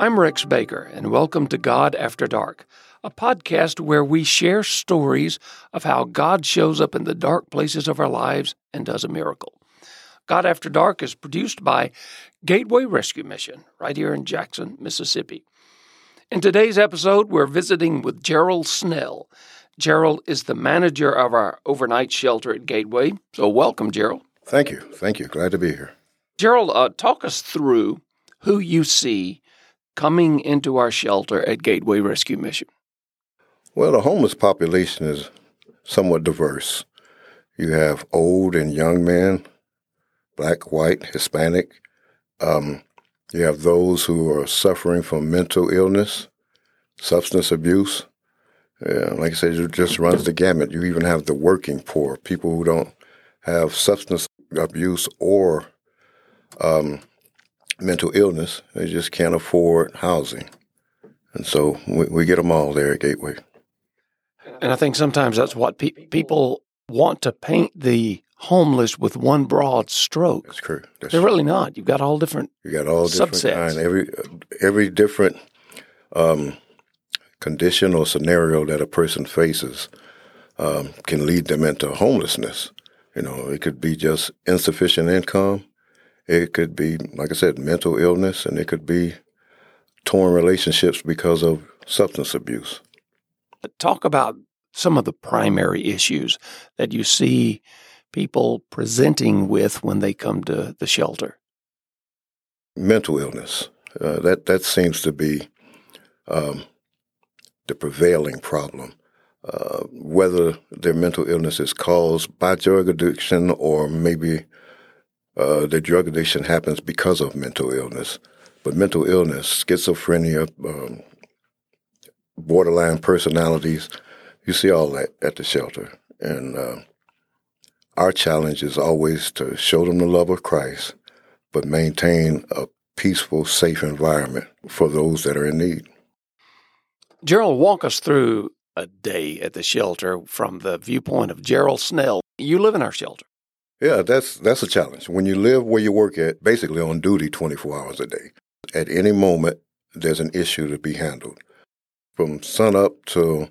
I'm Rex Baker, and welcome to God After Dark, a podcast where we share stories of how God shows up in the dark places of our lives and does a miracle. God After Dark is produced by Gateway Rescue Mission right here in Jackson, Mississippi. In today's episode, we're visiting with Gerald Snell. Gerald is the manager of our overnight shelter at Gateway. So, welcome, Gerald. Thank you. Thank you. Glad to be here. Gerald, uh, talk us through who you see coming into our shelter at Gateway Rescue Mission? Well, the homeless population is somewhat diverse. You have old and young men, black, white, Hispanic. Um, you have those who are suffering from mental illness, substance abuse. Yeah, like I said, it just runs the gamut. You even have the working poor, people who don't have substance abuse or um, mental illness. They just can't afford housing. And so we, we get them all there at Gateway. And I think sometimes that's what pe- people want to paint the homeless with one broad stroke. That's true. That's They're true. really not. You've got all different. You got all different subsets. kind. Every every different um, condition or scenario that a person faces um, can lead them into homelessness. You know, it could be just insufficient income. It could be, like I said, mental illness, and it could be torn relationships because of substance abuse. Talk about some of the primary issues that you see people presenting with when they come to the shelter. Mental illness uh, that that seems to be um, the prevailing problem. Uh, whether their mental illness is caused by drug addiction or maybe uh, the drug addiction happens because of mental illness. But mental illness, schizophrenia, um, borderline personalities, you see all that at the shelter. And uh, our challenge is always to show them the love of Christ, but maintain a peaceful, safe environment for those that are in need. Gerald, walk us through a day at the shelter from the viewpoint of Gerald Snell. You live in our shelter. Yeah, that's that's a challenge. When you live where you work at, basically on duty 24 hours a day. At any moment, there's an issue to be handled. From sun up till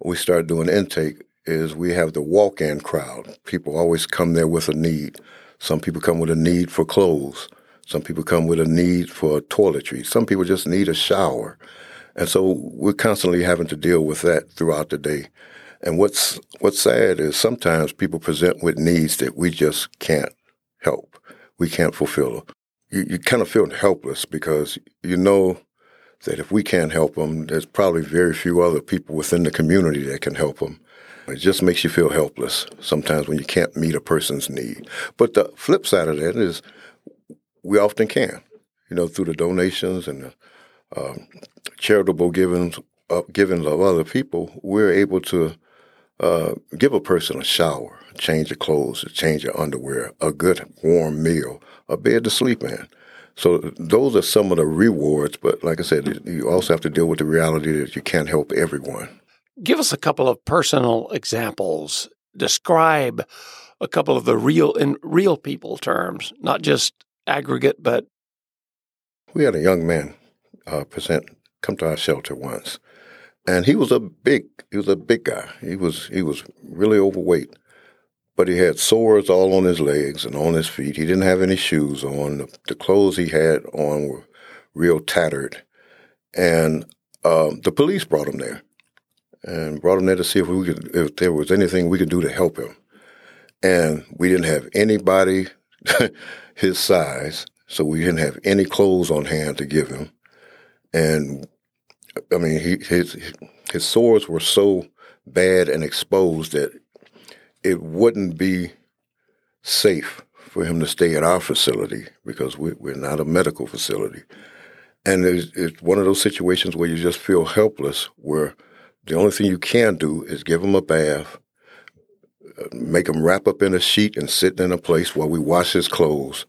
we start doing intake, is we have the walk-in crowd. People always come there with a need. Some people come with a need for clothes. Some people come with a need for toiletries. Some people just need a shower. And so we're constantly having to deal with that throughout the day. And what's what's sad is sometimes people present with needs that we just can't help. We can't fulfill. You, you kind of feel helpless because you know that if we can't help them, there's probably very few other people within the community that can help them. It just makes you feel helpless sometimes when you can't meet a person's need. But the flip side of that is we often can, you know, through the donations and the um, charitable givings, uh, givings of other people, we're able to uh, give a person a shower, change of clothes, change of underwear, a good warm meal, a bed to sleep in. So those are some of the rewards. But like I said, you also have to deal with the reality that you can't help everyone. Give us a couple of personal examples. Describe a couple of the real in real people terms, not just aggregate, but We had a young man uh, present come to our shelter once, and he was a big he was a big guy. He was he was really overweight, but he had sores all on his legs and on his feet. He didn't have any shoes on. The, the clothes he had on were real tattered, and um, the police brought him there and brought him there to see if we could if there was anything we could do to help him. And we didn't have anybody his size, so we didn't have any clothes on hand to give him. And I mean, he, his his sores were so bad and exposed that it wouldn't be safe for him to stay at our facility because we, we're not a medical facility. And it's, it's one of those situations where you just feel helpless, where the only thing you can do is give him a bath, make him wrap up in a sheet and sit in a place while we wash his clothes,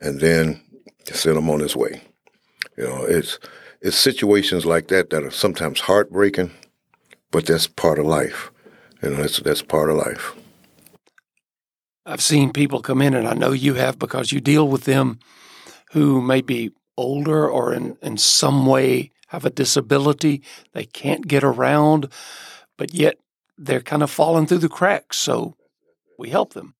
and then send him on his way. You know, it's it's situations like that that are sometimes heartbreaking, but that's part of life. You know, that's that's part of life. I've seen people come in, and I know you have because you deal with them who may be older or in, in some way have a disability. They can't get around, but yet they're kind of falling through the cracks. So we help them.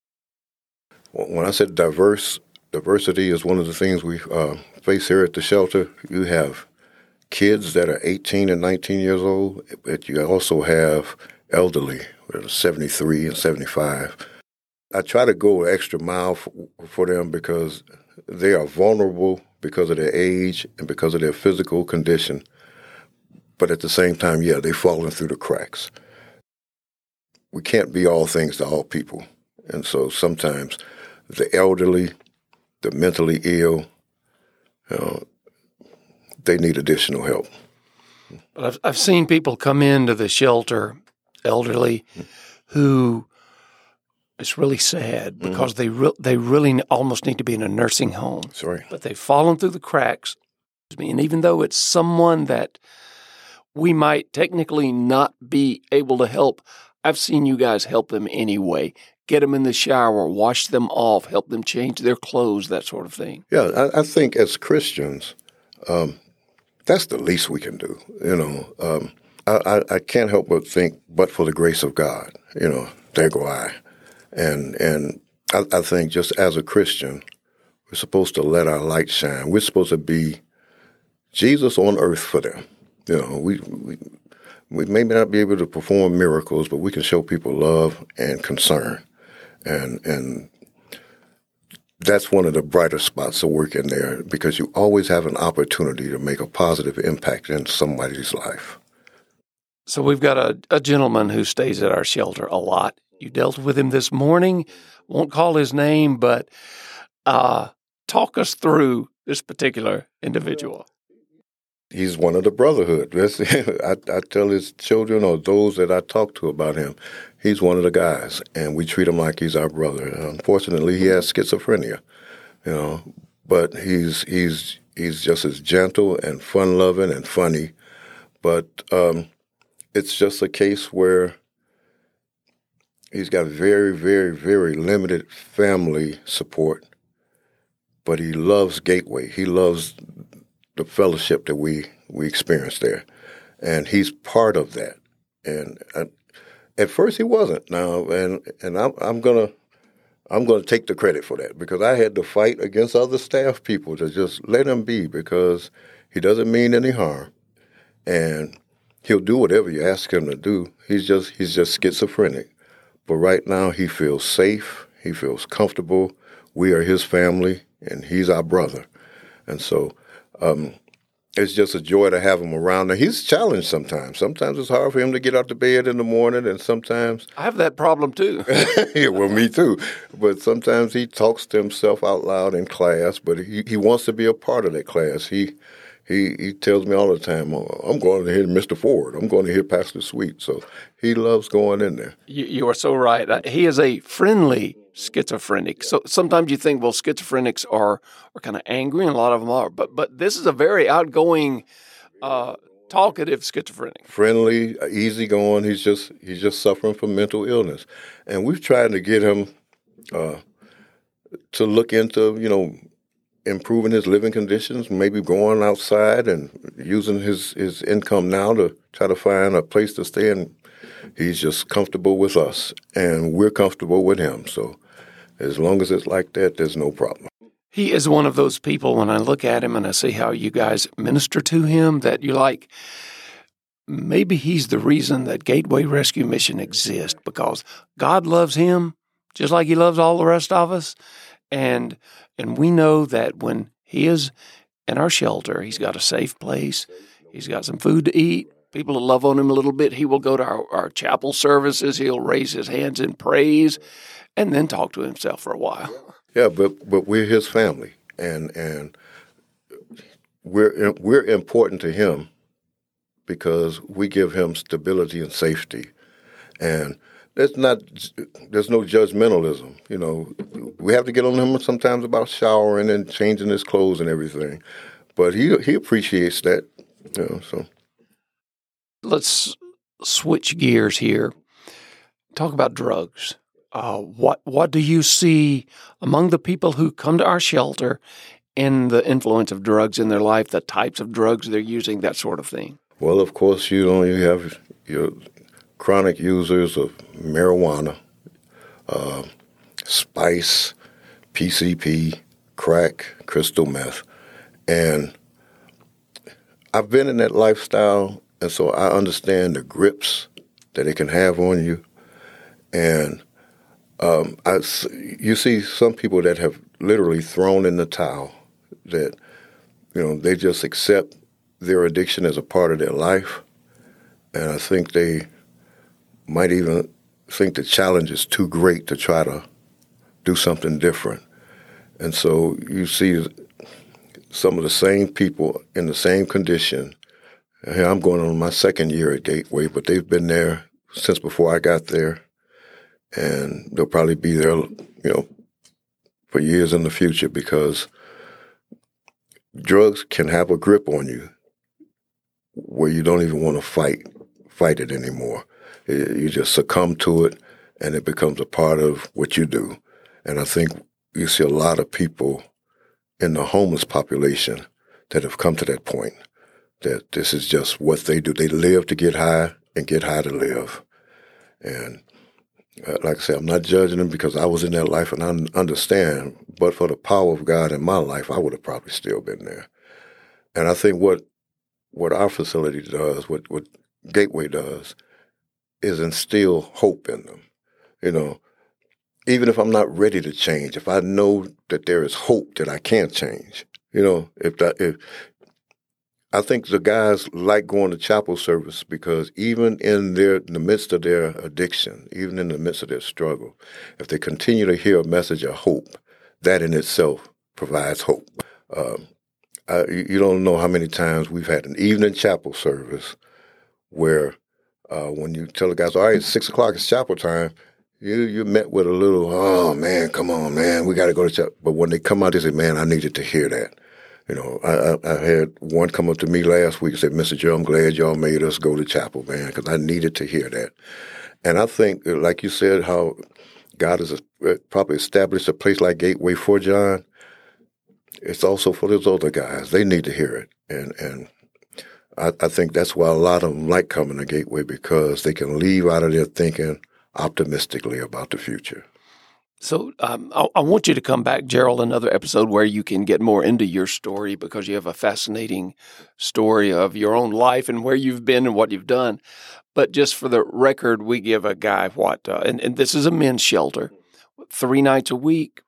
When I said diverse, diversity is one of the things we uh, face here at the shelter. You have kids that are 18 and 19 years old, but you also have elderly, uh, 73 and 75. I try to go an extra mile for, for them because they are vulnerable because of their age and because of their physical condition. But at the same time, yeah, they're falling through the cracks. We can't be all things to all people. And so sometimes the elderly, the mentally ill, you know, they need additional help. But I've, I've seen people come into the shelter, elderly, who it's really sad mm-hmm. because mm-hmm. they re- they really almost need to be in a nursing home. Sorry, but they've fallen through the cracks. And even though it's someone that we might technically not be able to help, I've seen you guys help them anyway. Get them in the shower, wash them off, help them change their clothes, that sort of thing. Yeah, I, I think as Christians, um, that's the least we can do. You know, um, I, I, can't help but think, but for the grace of God, you know, there go I. And and I, I think just as a Christian, we're supposed to let our light shine. We're supposed to be Jesus on earth for them. You know, we, we we may not be able to perform miracles, but we can show people love and concern, and and that's one of the brighter spots of work in there because you always have an opportunity to make a positive impact in somebody's life. So we've got a, a gentleman who stays at our shelter a lot. You dealt with him this morning. Won't call his name, but uh, talk us through this particular individual. He's one of the brotherhood. I, I tell his children or those that I talk to about him, he's one of the guys, and we treat him like he's our brother. Unfortunately, he has schizophrenia, you know, but he's he's he's just as gentle and fun loving and funny. But um, it's just a case where he's got very, very, very limited family support, but he loves Gateway. He loves the fellowship that we we experience there, and he's part of that. And uh, at first he wasn't. Now, and and I'm, I'm gonna I'm gonna take the credit for that because I had to fight against other staff people to just let him be because he doesn't mean any harm, and he'll do whatever you ask him to do. He's just he's just schizophrenic. But right now he feels safe. He feels comfortable. We are his family, and he's our brother. And so um, it's just a joy to have him around. Now he's challenged sometimes. Sometimes it's hard for him to get out of bed in the morning, and sometimes I have that problem too. yeah, well, me too. But sometimes he talks to himself out loud in class, but he, he wants to be a part of that class. He he he tells me all the time, oh, "I'm going to hear Mr. Ford. I'm going to hear Pastor Sweet." So he loves going in there. You, you are so right. He is a friendly schizophrenic. So sometimes you think, well, schizophrenics are are kind of angry, and a lot of them are. But but this is a very outgoing, uh, talkative schizophrenic. Friendly, easygoing. He's just he's just suffering from mental illness, and we've tried to get him uh, to look into you know improving his living conditions, maybe going outside and using his his income now to try to find a place to stay and he's just comfortable with us and we're comfortable with him so as long as it's like that, there's no problem. He is one of those people when I look at him and I see how you guys minister to him that you like, maybe he's the reason that Gateway Rescue Mission exists because God loves him just like he loves all the rest of us. And and we know that when he is in our shelter, he's got a safe place, he's got some food to eat, people love on him a little bit. He will go to our, our chapel services, he'll raise his hands in praise and then talk to himself for a while. Yeah, but but we're his family, and and we're we're important to him because we give him stability and safety, and there's not there's no judgmentalism. You know, we have to get on him sometimes about showering and changing his clothes and everything, but he he appreciates that. So let's switch gears here. Talk about drugs. Uh, what what do you see among the people who come to our shelter in the influence of drugs in their life, the types of drugs they're using, that sort of thing? Well, of course, you know you have your chronic users of marijuana, uh, spice, PCP, crack, crystal meth, and I've been in that lifestyle, and so I understand the grips that it can have on you, and um, I, you see some people that have literally thrown in the towel, that you know they just accept their addiction as a part of their life, and I think they might even think the challenge is too great to try to do something different. And so you see some of the same people in the same condition. Here I'm going on my second year at Gateway, but they've been there since before I got there, and they'll probably be there, you know, for years in the future because drugs can have a grip on you where you don't even want to fight fight it anymore. You just succumb to it, and it becomes a part of what you do. And I think you see a lot of people in the homeless population that have come to that point that this is just what they do. They live to get high and get high to live. And uh, like I said, I'm not judging them because I was in that life and I understand. But for the power of God in my life, I would have probably still been there. And I think what what our facility does, what what Gateway does, is instill hope in them. You know, even if I'm not ready to change, if I know that there is hope that I can change, you know, if that, if I think the guys like going to chapel service because even in their in the midst of their addiction, even in the midst of their struggle, if they continue to hear a message of hope, that in itself provides hope. Um, I, you don't know how many times we've had an evening chapel service where uh, when you tell the guys, all right, six o'clock, it's chapel time, you you met with a little, oh man, come on, man, we got to go to chapel. But when they come out, they say, man, I needed to hear that. You know, I, I, I had one come up to me last week and said, Mr. Joe, I'm glad y'all made us go to chapel, man, because I needed to hear that. And I think, like you said, how God has uh, probably established a place like Gateway for John. It's also for those other guys. They need to hear it. And, and I, I think that's why a lot of them like coming to Gateway because they can leave out of there thinking optimistically about the future. So um, I, I, want you to come back, Gerald, another episode where you can get more into your story because you have a fascinating story of your own life and where you've been and what you've done. But just for the record, we give a guy what, uh, and, and, this is a men's shelter, three nights a week.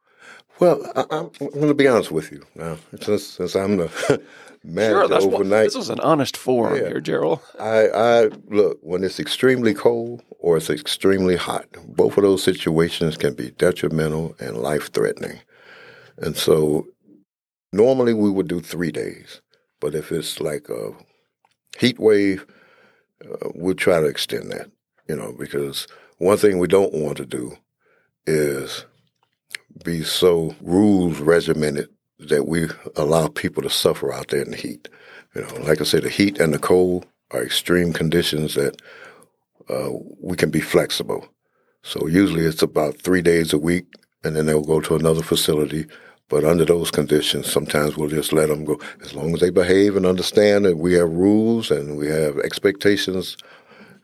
Well, I, am going to be honest with you now, since, since I'm the sure, that's overnight. What, this is an honest forum yeah. here, Gerald. I, I look when it's extremely cold or it's extremely hot. Both of those situations can be detrimental and life threatening. And so, normally we would do three days, but if it's like a heat wave, uh, we'll try to extend that. You know, because one thing we don't want to do is be so rules regimented that we allow people to suffer out there in the heat. You know, like I said, the heat and the cold are extreme conditions that uh, we can be flexible. So usually it's about three days a week, and then they'll go to another facility. But under those conditions, sometimes we'll just let them go as long as they behave and understand that we have rules and we have expectations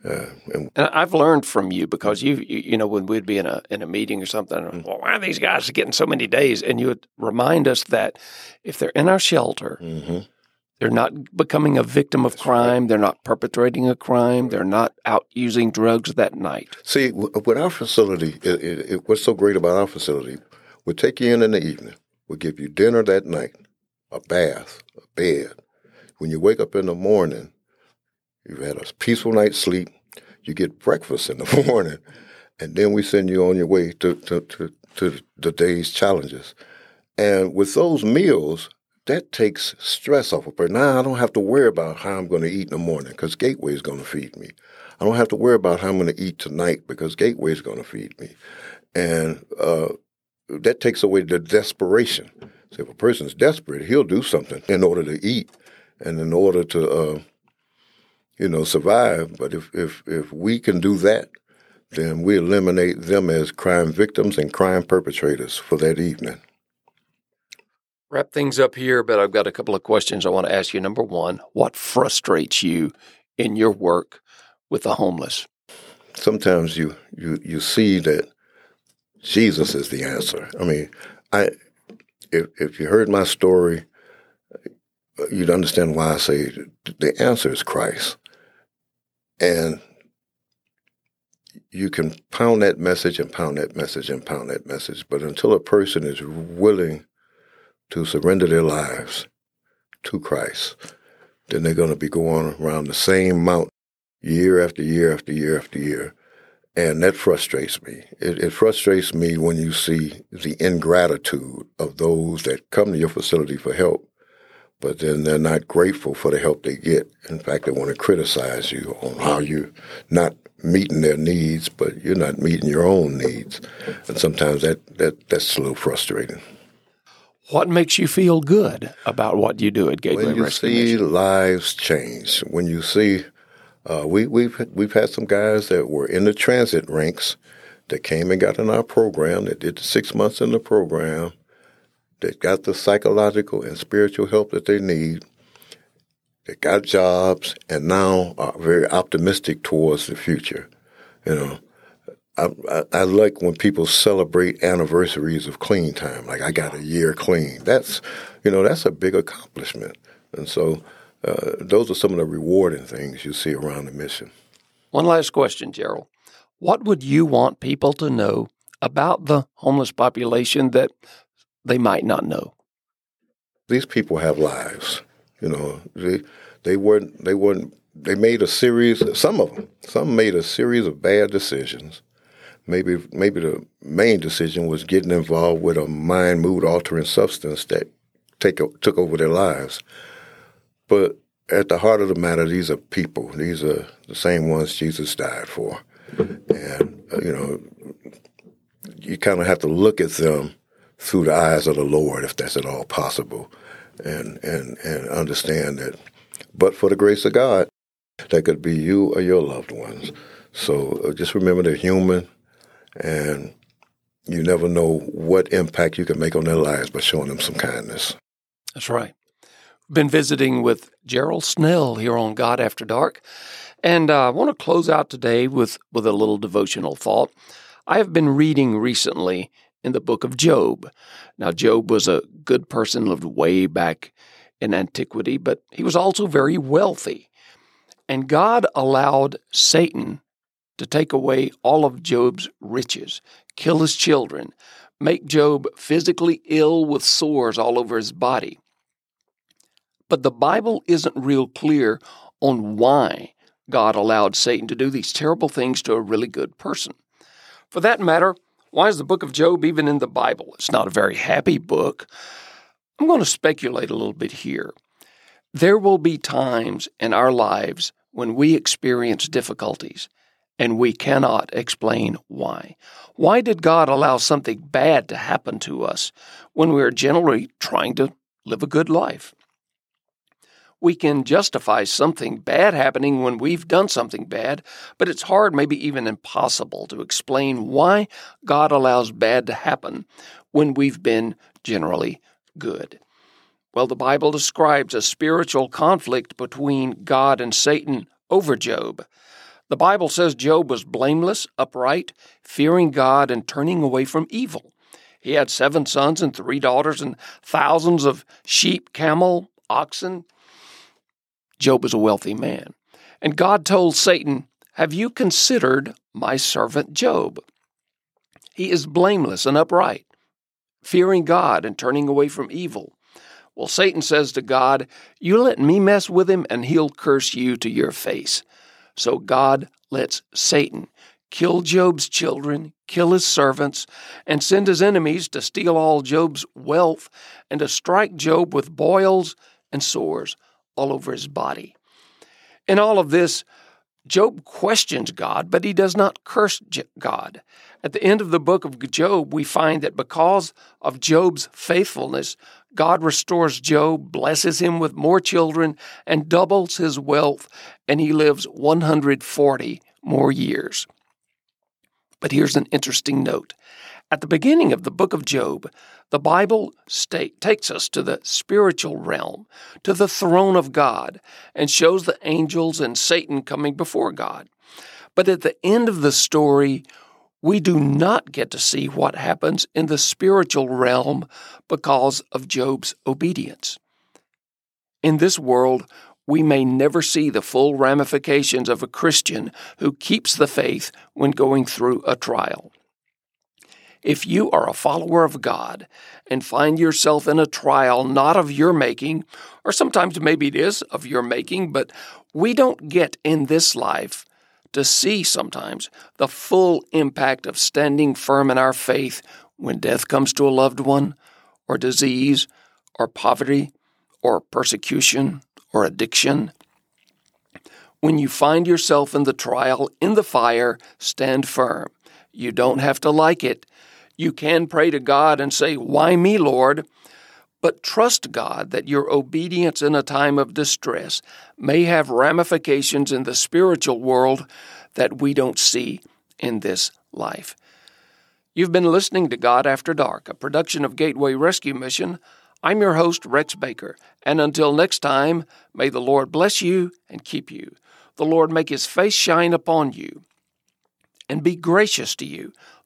uh, and, and, I've learned from you because you, you, you know, when we'd be in a in a meeting or something, mm-hmm. well, why are these guys getting so many days? And you would remind us that if they're in our shelter, mm-hmm. they're not becoming a victim of That's crime. Right. They're not perpetrating a crime. They're not out using drugs that night. See, with our facility, it, it, it, what's so great about our facility? We'll take you in in the evening. We'll give you dinner that night, a bath, a bed. When you wake up in the morning, You've had a peaceful night's sleep. You get breakfast in the morning, and then we send you on your way to, to, to, to the day's challenges. And with those meals, that takes stress off a person. Now I don't have to worry about how I'm going to eat in the morning because Gateway is going to feed me. I don't have to worry about how I'm going to eat tonight because Gateway is going to feed me. And uh, that takes away the desperation. So if a person's desperate, he'll do something in order to eat and in order to uh, you know, survive. But if, if, if we can do that, then we eliminate them as crime victims and crime perpetrators for that evening. Wrap things up here, but I've got a couple of questions I want to ask you. Number one, what frustrates you in your work with the homeless? Sometimes you you you see that Jesus is the answer. I mean, I if if you heard my story, uh, you'd understand why I say the answer is Christ. And you can pound that message and pound that message and pound that message, but until a person is willing to surrender their lives to Christ, then they're going to be going around the same mountain year after year after year after year. And that frustrates me. It, it, frustrates me when you see the ingratitude of those that come to your facility for help but then they're not grateful for the help they get. In fact, they want to criticize you on how you're not meeting their needs, but you're not meeting your own needs. And sometimes that, that that's a little frustrating. What makes you feel good about what you do at Gateway When you Rescue see Mission? lives change, when you see, uh, we, we've we've had some guys that were in the transit ranks that came and got in our program, that did the six months in the program, that got the psychological and spiritual help that they need, that got jobs, and now are very optimistic towards the future. You know, I, I, I, like when people celebrate anniversaries of clean time. Like I got a year clean. That's, you know, that's a big accomplishment. And so uh, those are some of the rewarding things you see around the mission. One last question, Gerald. What would you want people to know about the homeless population that they might not know. These people have lives. You know, they they weren't they weren't they made a series. Some of them, some made a series of bad decisions. Maybe maybe the main decision was getting involved with a mind mood altering substance that take took over their lives. But at the heart of the matter, these are people. These are the same ones Jesus died for, and uh, you know, you kind of have to look at them through the eyes of the Lord, if that's at all possible, and and and understand that. But for the grace of God, that could be you or your loved ones. So uh, just remember they're human, and you never know what impact you can make on their lives by showing them some kindness. That's right. Been visiting with Gerald Snell here on God After Dark, and uh, I want to close out today with with a little devotional thought. I have been reading recently in the book of Job. Now, Job was a good person, lived way back in antiquity, but he was also very wealthy. And God allowed Satan to take away all of Job's riches, kill his children, make Job physically ill with sores all over his body. But the Bible isn't real clear on why God allowed Satan to do these terrible things to a really good person. For that matter, why is the book of Job even in the Bible? It's not a very happy book. I'm going to speculate a little bit here. There will be times in our lives when we experience difficulties and we cannot explain why. Why did God allow something bad to happen to us when we are generally trying to live a good life? We can justify something bad happening when we've done something bad, but it's hard, maybe even impossible, to explain why God allows bad to happen when we've been generally good. Well, the Bible describes a spiritual conflict between God and Satan over Job. The Bible says Job was blameless, upright, fearing God, and turning away from evil. He had seven sons and three daughters, and thousands of sheep, camel, oxen, Job was a wealthy man. And God told Satan, Have you considered my servant Job? He is blameless and upright, fearing God and turning away from evil. Well, Satan says to God, You let me mess with him, and he'll curse you to your face. So God lets Satan kill Job's children, kill his servants, and send his enemies to steal all Job's wealth and to strike Job with boils and sores all over his body. In all of this, Job questions God, but he does not curse God. At the end of the book of Job, we find that because of Job's faithfulness, God restores Job, blesses him with more children, and doubles his wealth, and he lives 140 more years. But here's an interesting note. At the beginning of the book of Job, the Bible state takes us to the spiritual realm, to the throne of God, and shows the angels and Satan coming before God. But at the end of the story, we do not get to see what happens in the spiritual realm because of Job's obedience. In this world, we may never see the full ramifications of a Christian who keeps the faith when going through a trial. If you are a follower of God and find yourself in a trial not of your making, or sometimes maybe it is of your making, but we don't get in this life to see sometimes the full impact of standing firm in our faith when death comes to a loved one, or disease, or poverty, or persecution, or addiction. When you find yourself in the trial, in the fire, stand firm. You don't have to like it. You can pray to God and say, Why me, Lord? But trust God that your obedience in a time of distress may have ramifications in the spiritual world that we don't see in this life. You've been listening to God After Dark, a production of Gateway Rescue Mission. I'm your host, Rex Baker, and until next time, may the Lord bless you and keep you. The Lord make his face shine upon you and be gracious to you.